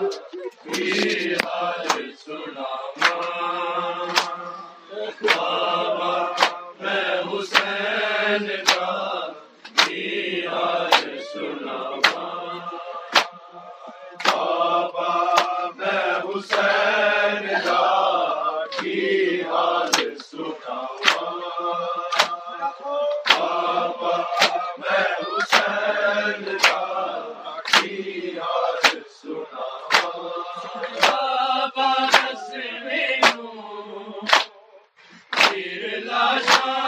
میں حسین شام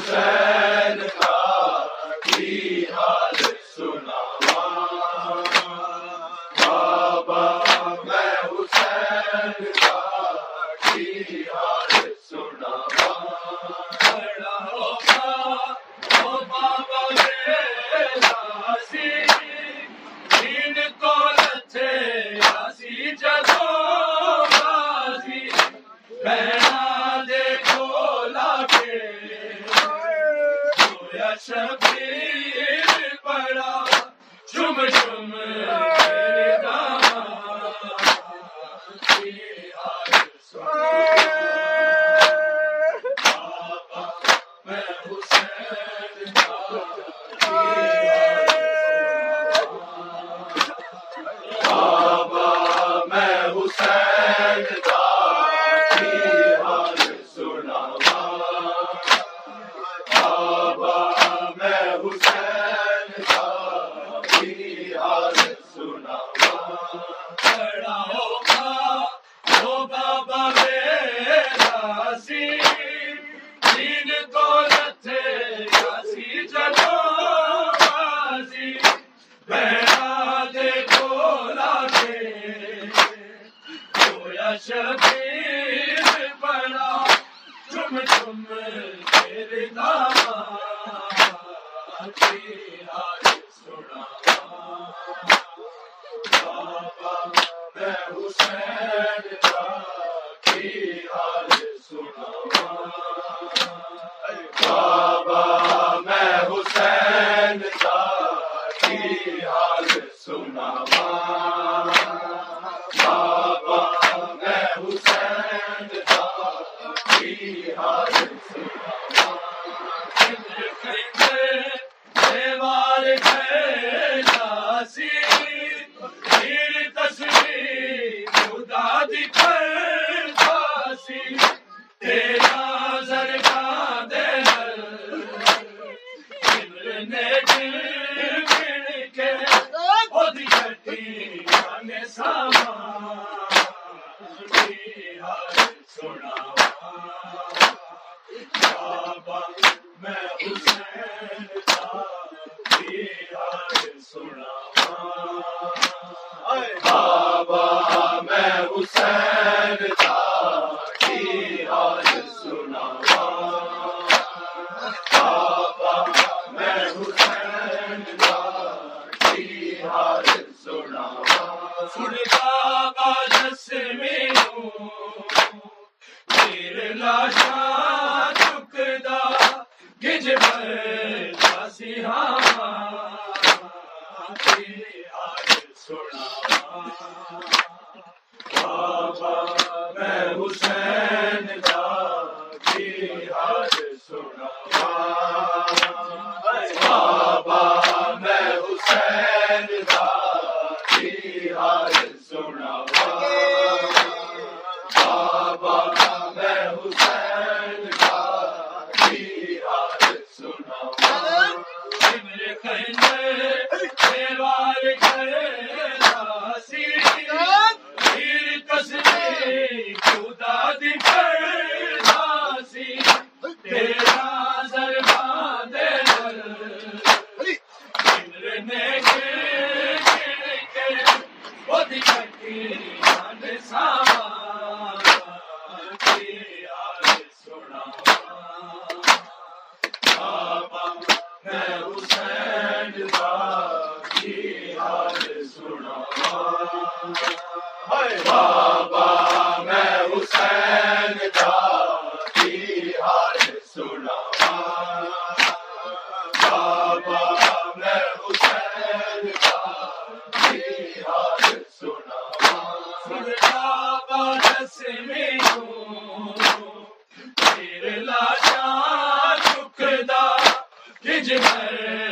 حسین میں حال سناؤ کہ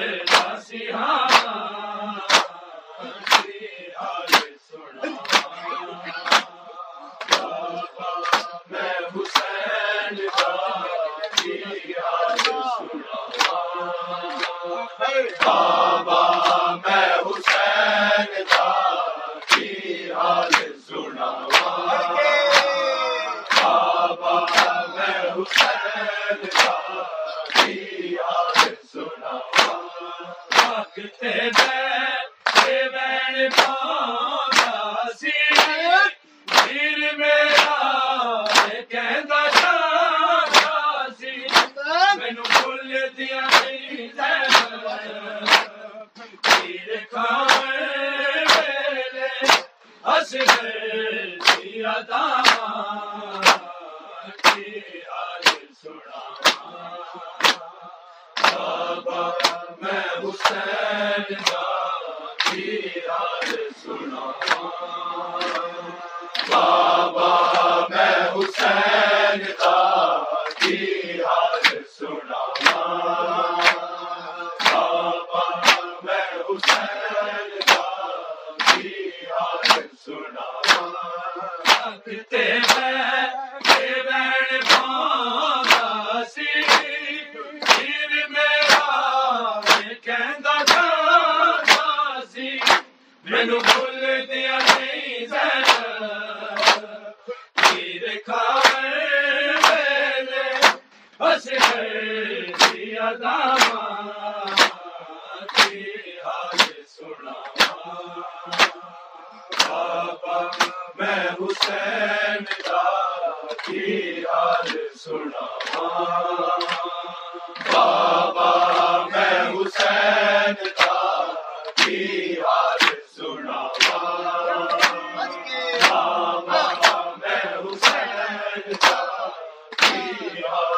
کتنے حسین سنا بابا میں حسین بابا میں حسین کی حال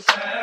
حسین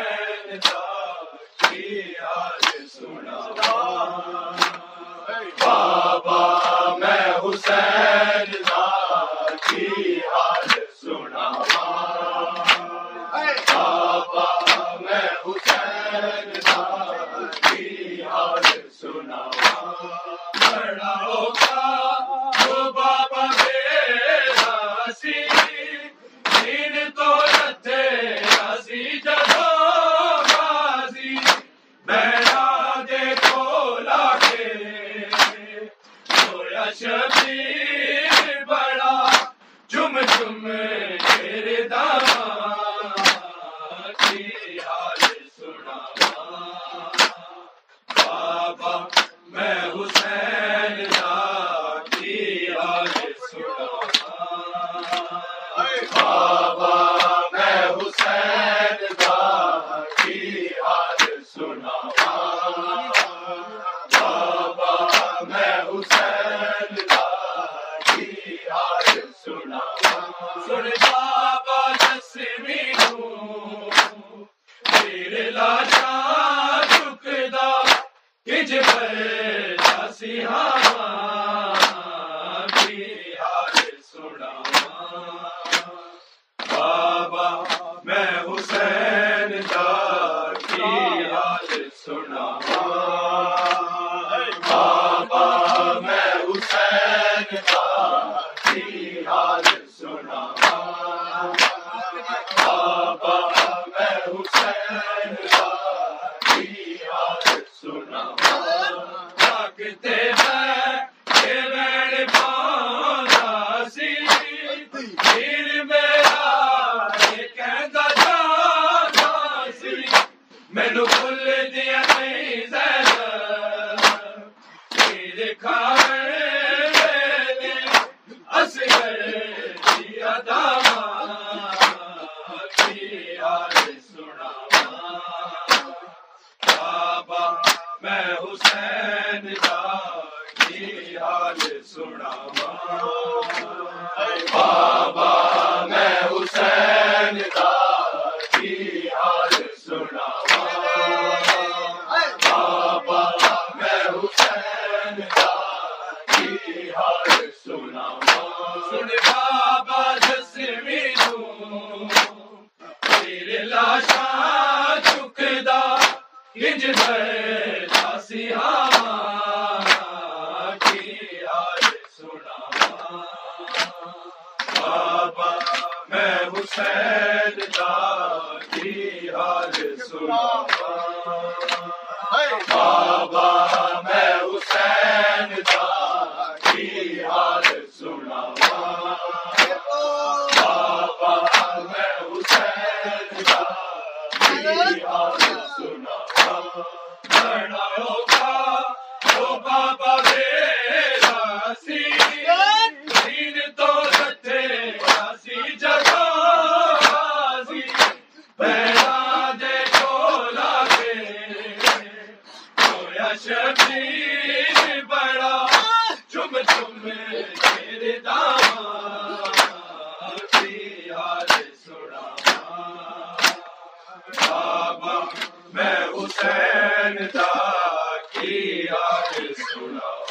خیر تھا لاشا چکدا گنج سنا۔ بابا میں حسین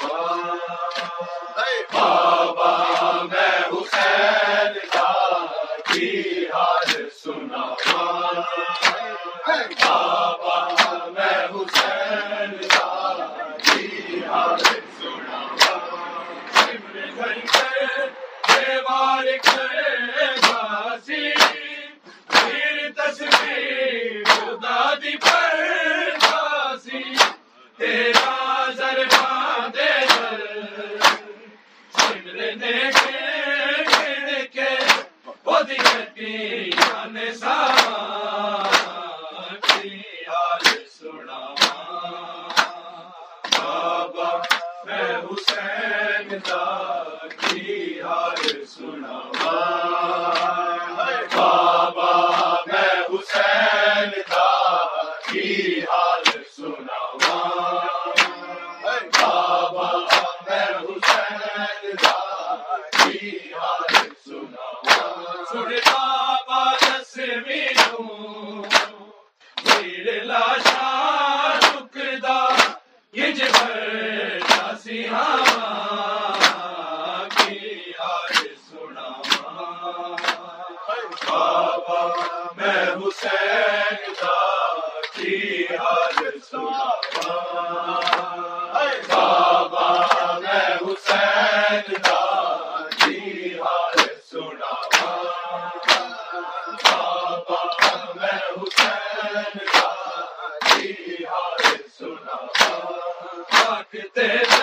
آمین دیکھے دیکھے وہ دیکھتی لاش سنا تیرا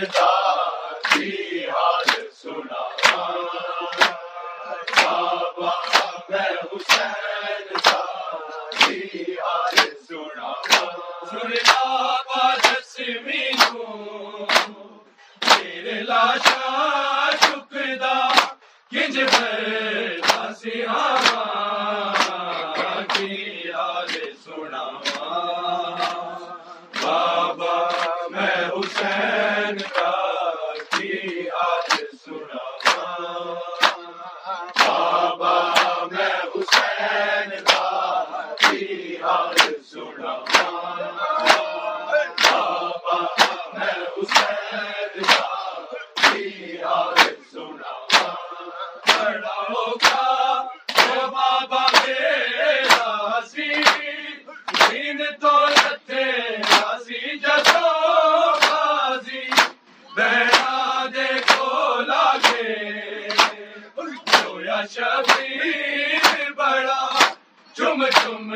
حسین شبیر بڑا چم چم